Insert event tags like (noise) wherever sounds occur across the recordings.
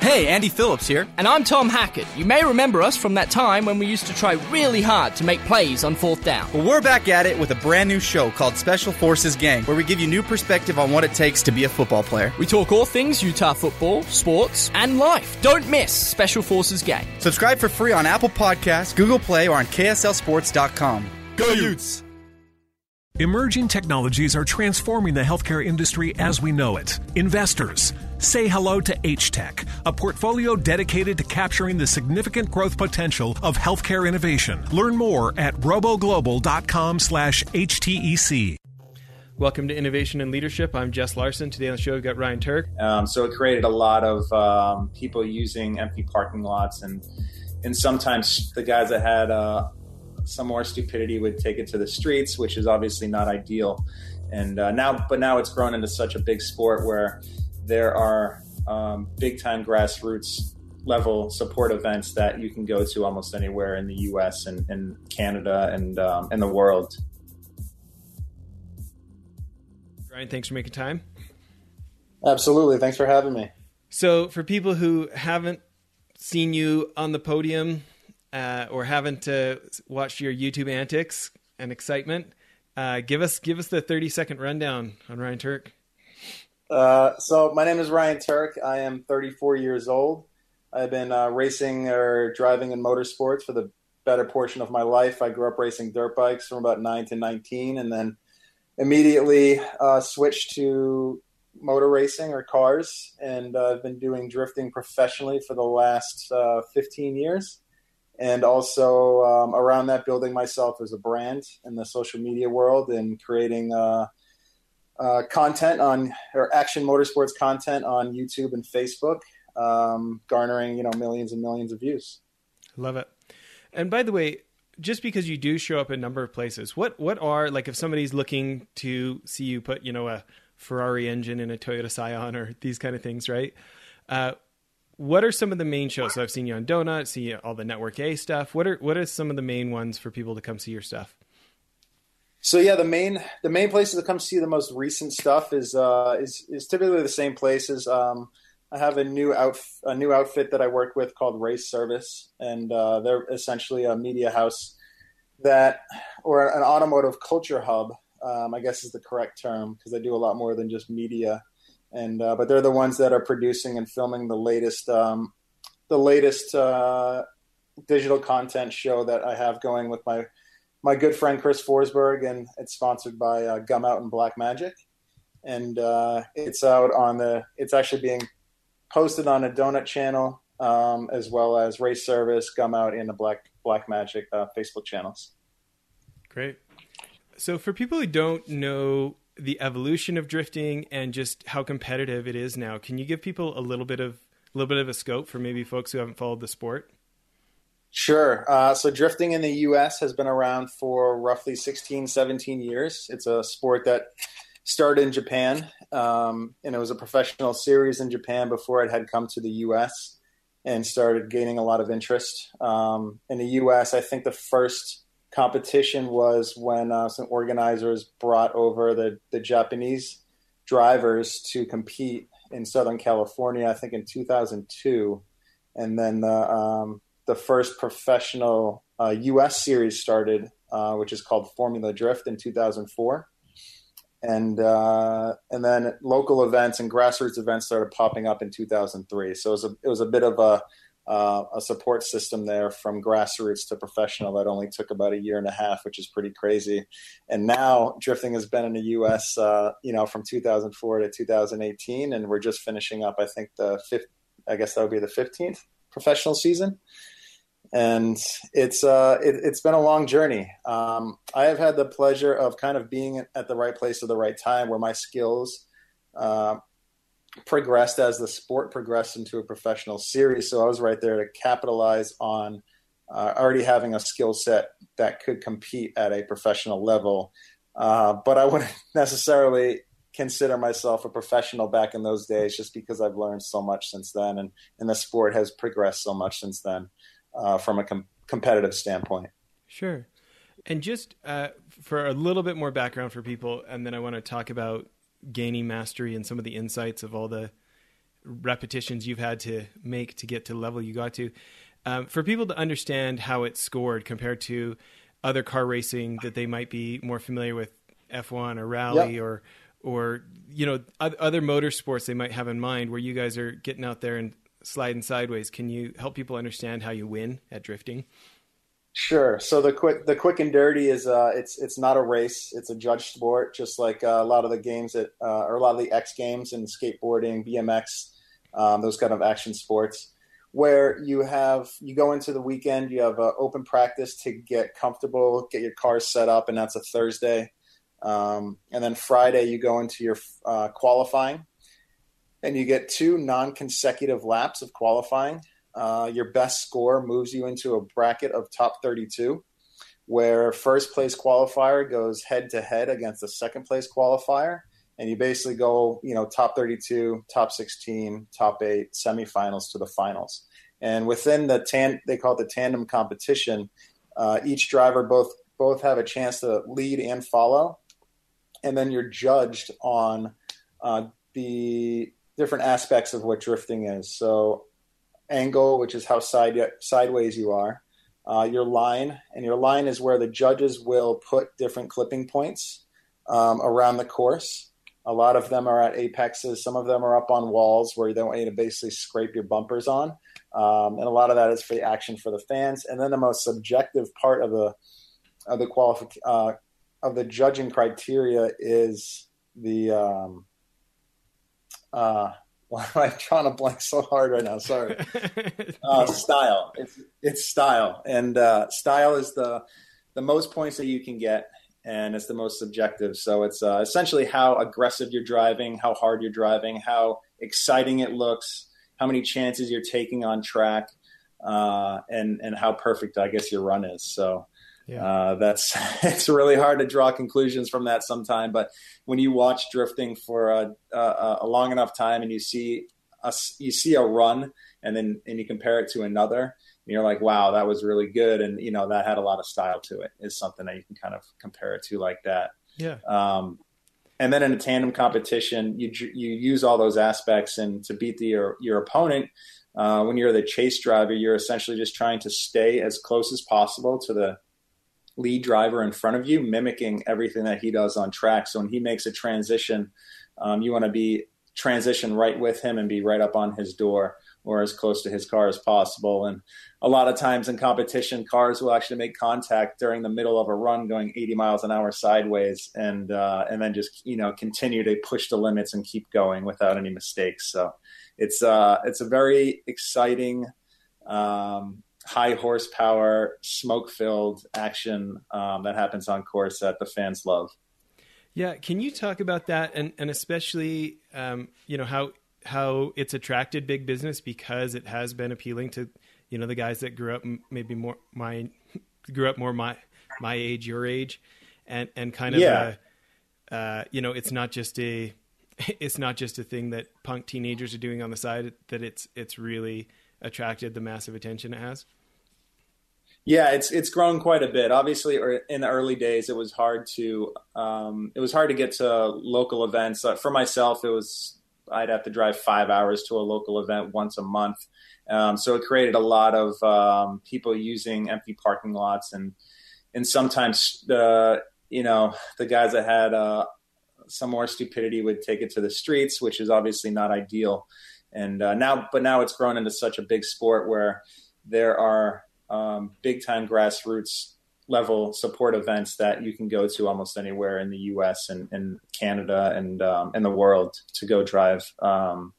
Hey, Andy Phillips here. And I'm Tom Hackett. You may remember us from that time when we used to try really hard to make plays on fourth down. Well, we're back at it with a brand new show called Special Forces Gang, where we give you new perspective on what it takes to be a football player. We talk all things Utah football, sports, and life. Don't miss Special Forces Gang. Subscribe for free on Apple Podcasts, Google Play, or on KSLSports.com. Go Utes! Emerging technologies are transforming the healthcare industry as we know it. Investors, say hello to H-Tech, a portfolio dedicated to capturing the significant growth potential of healthcare innovation. Learn more at roboglobal.com slash HTEC. Welcome to Innovation and Leadership. I'm Jess Larson. Today on the show, we've got Ryan Tuerck. Um, so it created a lot of um, people using empty parking lots, and and sometimes the guys that had uh, some more stupidity would take it to the streets, which is obviously not ideal. And uh, now, but now it's grown into such a big sport where there are um, big time grassroots level support events that you can go to almost anywhere in the U.S. and, and Canada and um, in the world. Ryan, thanks for making time. Absolutely, thanks for having me. So, for people who haven't seen you on the podium uh, or haven't uh, watched your YouTube antics and excitement, uh, give us give us the thirty second rundown on Ryan Tuerck. Uh, so my name is Ryan Tuerck. I am 34 years old. I've been uh, racing or driving in motorsports for the better portion of my life. I grew up racing dirt bikes from about nine to 19, and then immediately uh, switched to motor racing or cars. And I've been doing drifting professionally for the last 15 years and also um, around that building myself as a brand in the social media world and creating uh, uh, content on or action motorsports content on YouTube and Facebook, um, garnering you know millions and millions of views. Love it. And by the way, just because you do show up in a number of places, what what are like if somebody's looking to see you put you know a Ferrari engine in a Toyota Scion or these kind of things, right? Uh, what are some of the main shows? So I've seen you on Donut, see all the Network A stuff. What are what are some of the main ones for people to come see your stuff? So yeah, the main the main places to come see the most recent stuff is uh, is is typically the same places. Um, I have a new out a new outfit that I work with called Race Service, and uh, they're essentially a media house that or an automotive culture hub. Um, I guess is the correct term because they do a lot more than just media and uh, but they're the ones that are producing and filming the latest um, the latest uh, digital content show that I have going with my my good friend Chris Forsberg, and it's sponsored by uh, Gumout and Black Magic, and uh, it's out on the it's actually being posted on a Donut channel um, as well as Race Service, Gumout, and the Black Black Magic uh, Facebook channels. Great. So for people who don't know the evolution of drifting and just how competitive it is now. Can you give people a little bit of a little bit of a scope for maybe folks who haven't followed the sport? Sure. Uh, so drifting in the U.S. has been around for roughly 16, 17 years. It's a sport that started in Japan, um, and it was a professional series in Japan before it had come to the U.S. and started gaining a lot of interest. Um, in the U.S., I think the first competition was when uh, some organizers brought over the, the Japanese drivers to compete in Southern California, I think in 2002. And then the, um, the first professional uh, US series started, uh, which is called Formula Drift in 2004. And uh, and then local events and grassroots events started popping up in 2003. So it was a, it was a bit of a uh, a support system there from grassroots to professional that only took about a year and a half, which is pretty crazy. And now drifting has been in the U.S. Uh, you know from 2004 to 2018, and we're just finishing up. I think the fifth. I guess that would be the 15th professional season. And it's uh, it, has been a long journey. Um, I have had the pleasure of kind of being at the right place at the right time, where my skills uh, progressed as the sport progressed into a professional series. So I was right there to capitalize on uh, already having a skill set that could compete at a professional level. Uh, but I wouldn't (laughs) necessarily consider myself a professional back in those days just because I've learned so much since then and, and the sport has progressed so much since then uh, from a com- competitive standpoint. Sure. And just uh, for a little bit more background for people, and then I want to talk about gaining mastery and some of the insights of all the repetitions you've had to make to get to the level you got to. Um, for people to understand how it's scored compared to other car racing that they might be more familiar with, F1 or rally yep. or or you know other motorsports they might have in mind, where you guys are getting out there and sliding sideways. Can you help people understand how you win at drifting? Sure. So the quick the quick and dirty is uh, it's it's not a race. It's a judge sport, just like uh, a lot of the games that uh, or a lot of the X games and skateboarding, BMX, um, those kind of action sports, where you have you go into the weekend, you have open practice to get comfortable, get your cars set up, and that's a Thursday, um, and then Friday you go into your uh, qualifying, and you get two non consecutive laps of qualifying uh, your best score moves you into a bracket of top 32, where first place qualifier goes head to head against the second place qualifier. And you basically go, you know, top 32, top 16, top eight, semifinals to the finals. And within the tan, they call it the tandem competition. Uh, each driver both both have a chance to lead and follow, and then you're judged on uh, the different aspects of what drifting is. So angle, which is how side sideways you are, uh, your line, and your line is where the judges will put different clipping points um, around the course. A lot of them are at apexes. Some of them are up on walls where they want you to basically scrape your bumpers on, um, and a lot of that is for the action for the fans. And then the most subjective part of the of the qualific uh, of the judging criteria is the um, uh, why am I trying to blank so hard right now? Sorry. (laughs) Uh, style. It's, it's style, and uh, style is the the most points that you can get, and it's the most subjective. So it's uh, essentially how aggressive you're driving, how hard you're driving, how exciting it looks, how many chances you're taking on track, uh, and and how perfect I guess your run is. So yeah. Uh, that's (laughs) it's really hard to draw conclusions from that sometime. But when you watch drifting for a, a, a long enough time and you see a, you see a run and then and you compare it to another, and you're like, wow, that was really good, and you know that had a lot of style to it. Is something that you can kind of compare it to like that. Yeah. Um, and then in a tandem competition, you you use all those aspects, and to beat the, your your opponent, uh, when you're the chase driver, you're essentially just trying to stay as close as possible to the lead driver in front of you, mimicking everything that he does on track. So when he makes a transition, um, you want to be transition right with him and be right up on his door or as close to his car as possible. And a lot of times in competition, cars will actually make contact during the middle of a run, going 80 miles an hour sideways, and uh, and then just you know continue to push the limits and keep going without any mistakes. So it's uh, it's a very exciting. Um, high horsepower, smoke filled action um, that happens on course that the fans love. Yeah, can you talk about that and and especially um, you know how how it's attracted big business because it has been appealing to you know the guys that grew up maybe more my grew up more my my age your age and and kind of yeah. uh, uh, you know it's not just a (laughs) it's not just a thing that punk teenagers are doing on the side that it's it's really attracted the massive attention it has? Yeah, it's it's grown quite a bit. Obviously, or in the early days, it was hard to um, it was hard to get to local events. Uh, for myself, it was I'd have to drive five hours to a local event once a month. Um, so it created a lot of um, people using empty parking lots, and and sometimes the you know the guys that had uh, some more stupidity would take it to the streets, which is obviously not ideal and uh, now but now it's grown into such a big sport where there are um, big time grassroots level support events that you can go to almost anywhere in the U.S. and, and Canada and um, in the world to go drive um,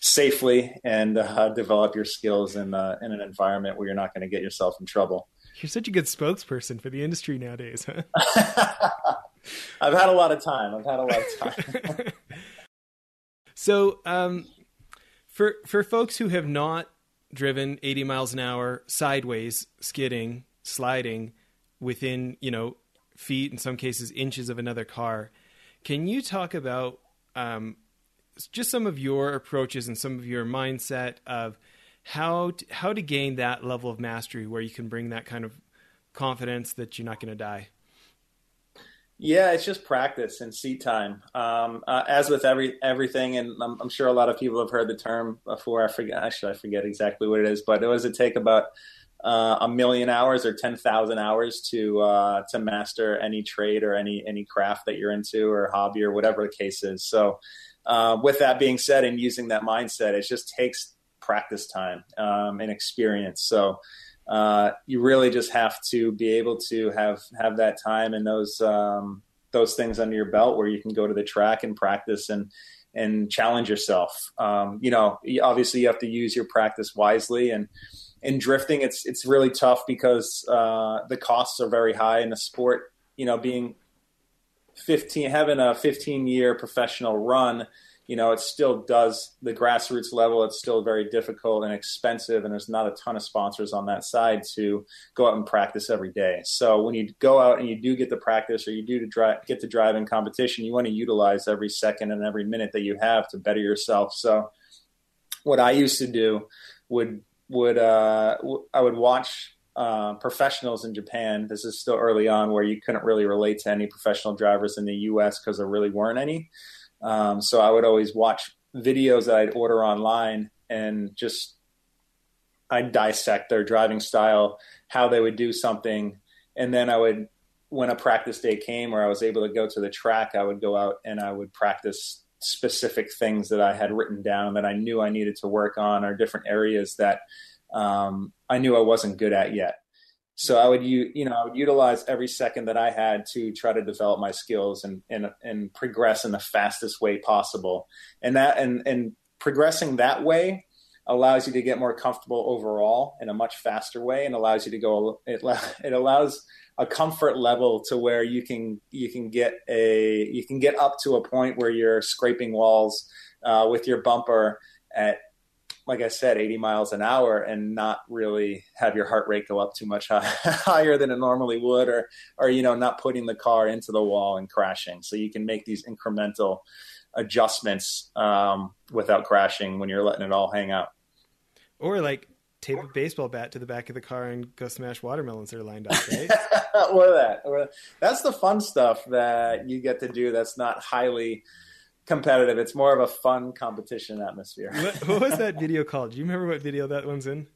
safely and uh, develop your skills in uh, in an environment where you're not going to get yourself in trouble. You're such a good spokesperson for the industry nowadays, huh? (laughs) I've had a lot of time. I've had a lot of time. (laughs) so, um, for for folks who have not driven 80 miles an hour sideways, skidding, sliding within, you know, feet in some cases inches of another car, can you talk about um, just some of your approaches and some of your mindset of how to, how to gain that level of mastery where you can bring that kind of confidence that you're not going to die? Yeah, it's just practice and seat time. Um, uh, as with every everything, and I'm, I'm, sure a lot of people have heard the term before. I forget. Actually, I forget exactly what it is, but it was to take about uh, a million hours or ten thousand hours to uh, to master any trade or any any craft that you're into or hobby or whatever the case is. So, uh, with that being said, and using that mindset, it just takes practice time um, and experience. So uh, you really just have to be able to have have that time and those um, those things under your belt where you can go to the track and practice and and challenge yourself. Um, you know, obviously you have to use your practice wisely and in drifting it's it's really tough because uh, the costs are very high in the sport. You know, being 15 having a 15 year professional run you know, it still does the grassroots level. It's still very difficult and expensive, and there's not a ton of sponsors on that side to go out and practice every day. So when you go out and you do get the practice, or you do to get to drive in competition, you want to utilize every second and every minute that you have to better yourself. So what I used to do would would uh, I would watch uh, professionals in Japan. This is still early on, where you couldn't really relate to any professional drivers in the U.S. because there really weren't any. Um, so I would always watch videos that I'd order online and just I'd dissect their driving style, how they would do something, and then I would, when a practice day came where I was able to go to the track, I would go out and I would practice specific things that I had written down that I knew I needed to work on, or different areas that um, I knew I wasn't good at yet. So I would you you know I would utilize every second that I had to try to develop my skills and and and progress in the fastest way possible. And that and and progressing that way allows you to get more comfortable overall in a much faster way and allows you to go it, (laughs) it allows a comfort level to where you can you can get a you can get up to a point where you're scraping walls uh, with your bumper at like I said, 80 miles an hour and not really have your heart rate go up too much (laughs) high, higher than it normally would, or, or, you know, not putting the car into the wall and crashing. So you can make these incremental adjustments um, without crashing when you're letting it all hang out. Or like tape a baseball bat to the back of the car and go smash watermelons that are lined up, right? (laughs) or that. Or that's the fun stuff that you get to do that's not highly competitive. It's more of a fun competition atmosphere. what, what, was that video called? Do you remember what video that one's in?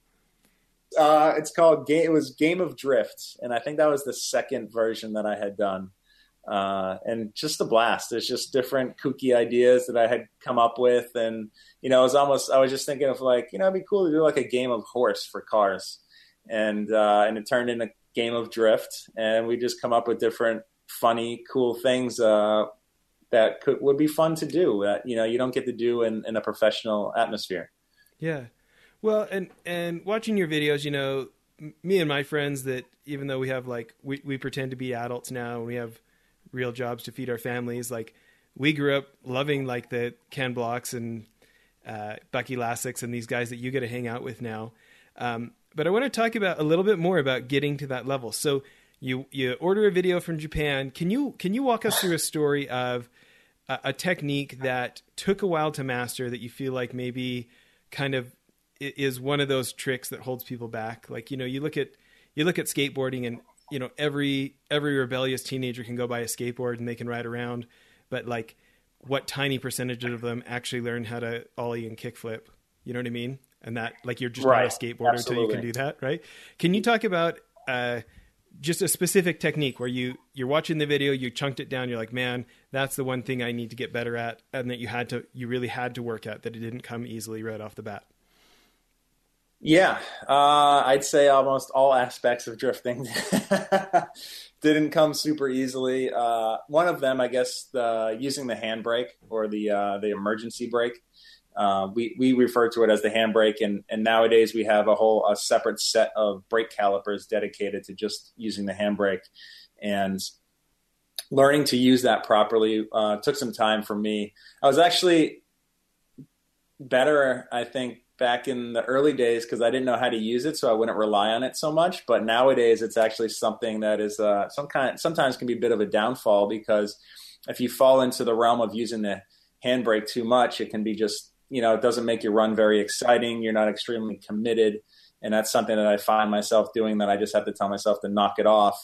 Uh, it's called game. It was Game of Drift, and I think that was the second version that I had done. Uh, and just a blast. There's just different kooky ideas that I had come up with, and you know, it was almost. I was just thinking of like, you know, it'd be cool to do like a game of horse for cars, and uh, and it turned into game of drift, and we just come up with different funny, cool things uh, that could would be fun to do that you know you don't get to do in, in a professional atmosphere. Yeah, well, and and watching your videos, you know, me and my friends that even though we have like we we pretend to be adults now and we have real jobs to feed our families, like we grew up loving like the Ken Blocks and uh, Bucky Laseks and these guys that you get to hang out with now. Um, but I want to talk about a little bit more about getting to that level. So you you order a video from Japan. Can you can you walk us through a story of a, a technique that took a while to master that you feel like maybe kind of is one of those tricks that holds people back? Like you know, you look at you look at skateboarding and you know every every rebellious teenager can go buy a skateboard and they can ride around, but like what tiny percentage of them actually learn how to ollie and kickflip? You know what I mean? And that like you're just right. not a skateboarder until you can do that, right? Can you talk about uh, just a specific technique where you you're watching the video, you chunked it down, you're like, man, that's the one thing I need to get better at, and that you had to you really had to work at that it didn't come easily right off the bat. Yeah, uh, I'd say almost all aspects of drifting (laughs) didn't come super easily. Uh, one of them, I guess, the, using the handbrake or the uh, the emergency brake. Uh, we we refer to it as the handbrake, and and nowadays we have a whole a separate set of brake calipers dedicated to just using the handbrake, and learning to use that properly uh, took some time for me. I was actually better, I think, back in the early days because I didn't know how to use it, so I wouldn't rely on it so much. But nowadays, it's actually something that is uh, some kind sometimes can be a bit of a downfall because if you fall into the realm of using the handbrake too much, it can be just you know, it doesn't make your run very exciting. You're not extremely committed. And that's something that I find myself doing that I just have to tell myself to knock it off.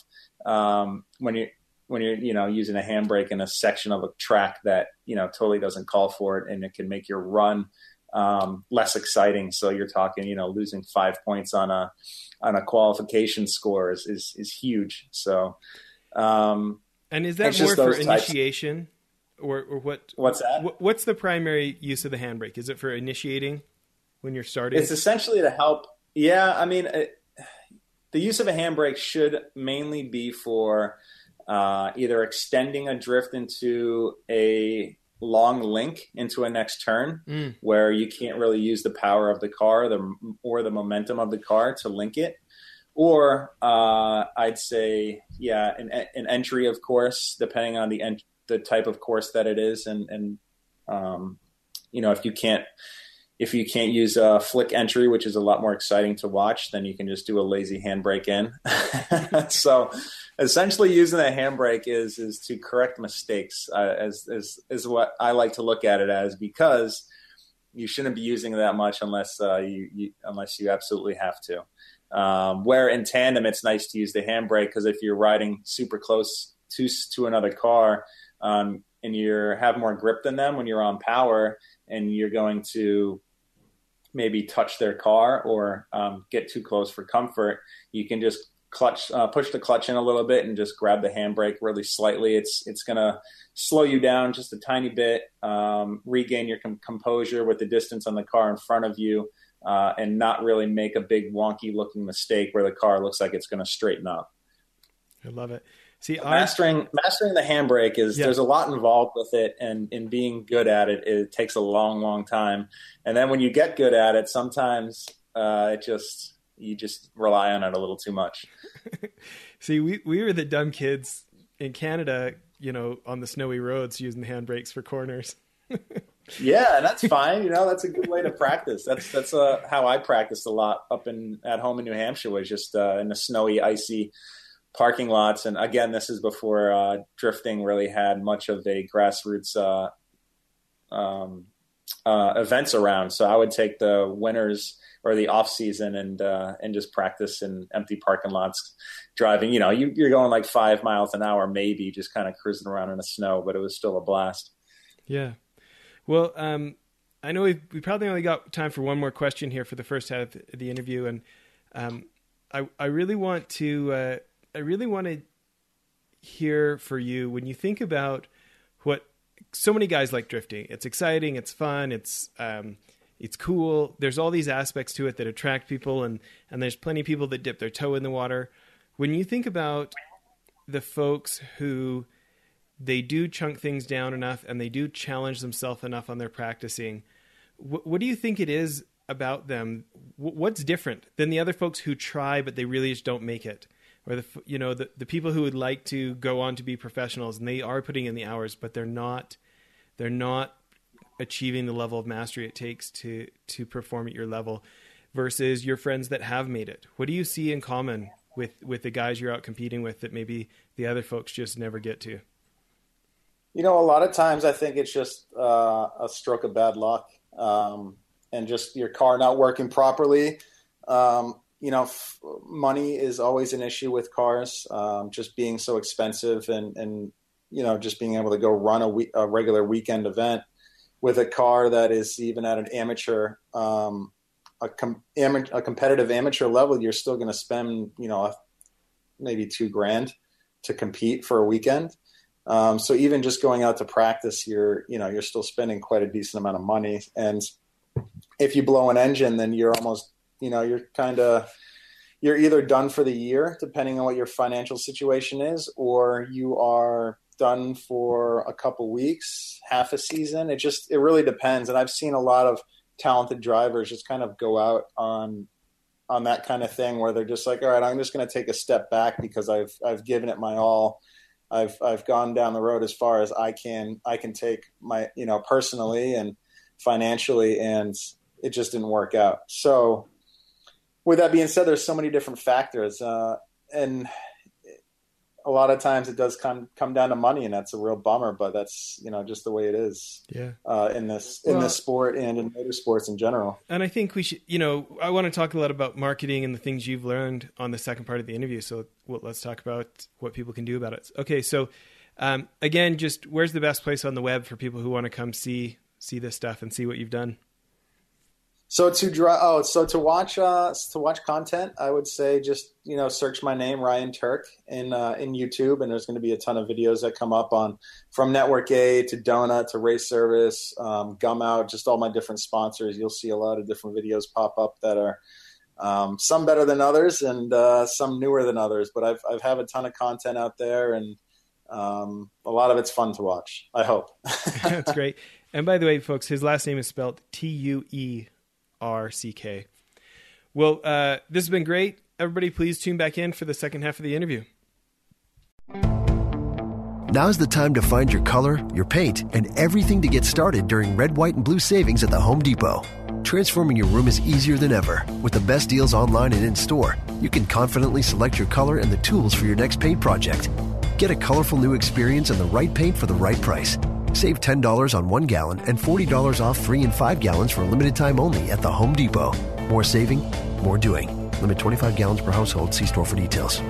Um, when you, when you're you know using a handbrake in a section of a track that you know totally doesn't call for it, and it can make your run um, less exciting. So you're talking, you know, losing five points on a on a qualification score is is, is huge. So, um, and is that more for initiation, or or what? What's that? What's the primary use of the handbrake? Is it for initiating when you're starting? It's essentially to help. Yeah, I mean, it, the use of a handbrake should mainly be for uh, either extending a drift into a long link into a next turn mm. where you can't really use the power of the car the, or the momentum of the car to link it or uh, i'd say yeah an, an, entry of course depending on the en- the type of course that it is and and um, you know if you can't if you can't use a flick entry, which is a lot more exciting to watch, then you can just do a lazy handbrake in. (laughs) so essentially using a handbrake is is to correct mistakes uh, as, as is what I like to look at it as because you shouldn't be using that much unless uh, you, you, unless you absolutely have to. Um, where in tandem, it's nice to use the handbrake because if you're riding super close to to another car um, and you have more grip than them when you're on power and you're going to maybe touch their car or um, get too close for comfort, you can just clutch, uh, push the clutch in a little bit and just grab the handbrake really slightly. It's it's gonna slow you down just a tiny bit, um, regain your com- composure with the distance on the car in front of you, uh, and not really make a big wonky looking mistake where the car looks like it's going to straighten up. I love it. See, mastering mastering the handbrake is yeah. there's a lot involved with it, and in being good at it, it takes a long, long time. And then when you get good at it, sometimes uh, it just you just rely on it a little too much. (laughs) See, we we were the dumb kids in Canada, you know, on the snowy roads using the handbrakes for corners. (laughs) yeah, and that's fine. You know, that's a good way to practice. That's that's uh, how I practiced a lot up in at home in New Hampshire. Was just uh, in the snowy, icy parking lots. And again, this is before uh, drifting really had much of a grassroots uh, um, uh, events around. So I would take the winters or the off season and uh, and just practice in empty parking lots, driving. You know, you, you're going like five miles an hour, maybe just kind of cruising around in the snow, but it was still a blast. Yeah. Well, um, I know we we probably only got time for one more question here for the first half of the interview, and um, I I really want to uh, I really want to hear for you when you think about what so many guys like drifting. It's exciting, it's fun, it's um, it's cool. There's all these aspects to it that attract people, and and there's plenty of people that dip their toe in the water. When you think about the folks who they do chunk things down enough and they do challenge themselves enough on their practicing, wh- what do you think it is about them? W- what's different than the other folks who try but they really just don't make it? Or the you know the the people who would like to go on to be professionals and they are putting in the hours but they're not they're not achieving the level of mastery it takes to to perform at your level versus your friends that have made it. What do you see in common with with the guys you're out competing with that maybe the other folks just never get to? You know a lot of times i think it's just uh, a stroke of bad luck um, and just your car not working properly. Um, you know, f- money is always an issue with cars, um, just being so expensive and, and, you know, just being able to go run a, we- a regular weekend event with a car that is even at an amateur, um, a, com- am- a competitive amateur level, you're still going to spend, you know, maybe two grand to compete for a weekend. Um, so even just going out to practice, you're, you know, you're still spending quite a decent amount of money. And if you blow an engine, then you're almost you know you're kind of you're either done for the year depending on what your financial situation is or you are done for a couple weeks half a season. It just it really depends. And i've seen a lot of talented drivers just kind of go out on on that kind of thing where they're just like all right i'm just going to take a step back because i've i've given it my all. I've i've gone down the road as far as i can i can take my you know personally and financially and it just didn't work out. So with that being said, there's so many different factors, uh, and a lot of times it does come come down to money, and that's a real bummer. But that's you know just the way it is. Yeah. Uh, in this in Well- this sport and in motorsports in general. And I think we should, you know, I want to talk a lot about marketing and the things you've learned on the second part of the interview. So well, let's talk about what people can do about it. Okay, so um, again, just where's the best place on the web for people who want to come see see this stuff and see what you've done? So to draw, oh, so to watch, uh, to watch content, I would say just you know search my name Ryan Tuerck in uh, in YouTube, and there's going to be a ton of videos that come up on from Network A to Donut to Race Service, um, Gumout, just all my different sponsors. You'll see a lot of different videos pop up that are um, some better than others and uh, some newer than others. But I've I've have a ton of content out there, and um, a lot of it's fun to watch. I hope. (laughs) (laughs) That's great. And by the way, folks, his last name is spelled T U E R C K. Well, uh, this has been great. Everybody, please tune back in for the second half of the interview. Now's the time to find your color, your paint, and everything to get started during red, white, and blue savings at the Home Depot. Transforming your room is easier than ever. With the best deals online and in store, you can confidently select your color and the tools for your next paint project. Get a colorful new experience and the right paint for the right price. Save $10 on one gallon and $40 off three and five gallons for a limited time only at the Home Depot. More saving, more doing. Limit 25 gallons per household. See store for details.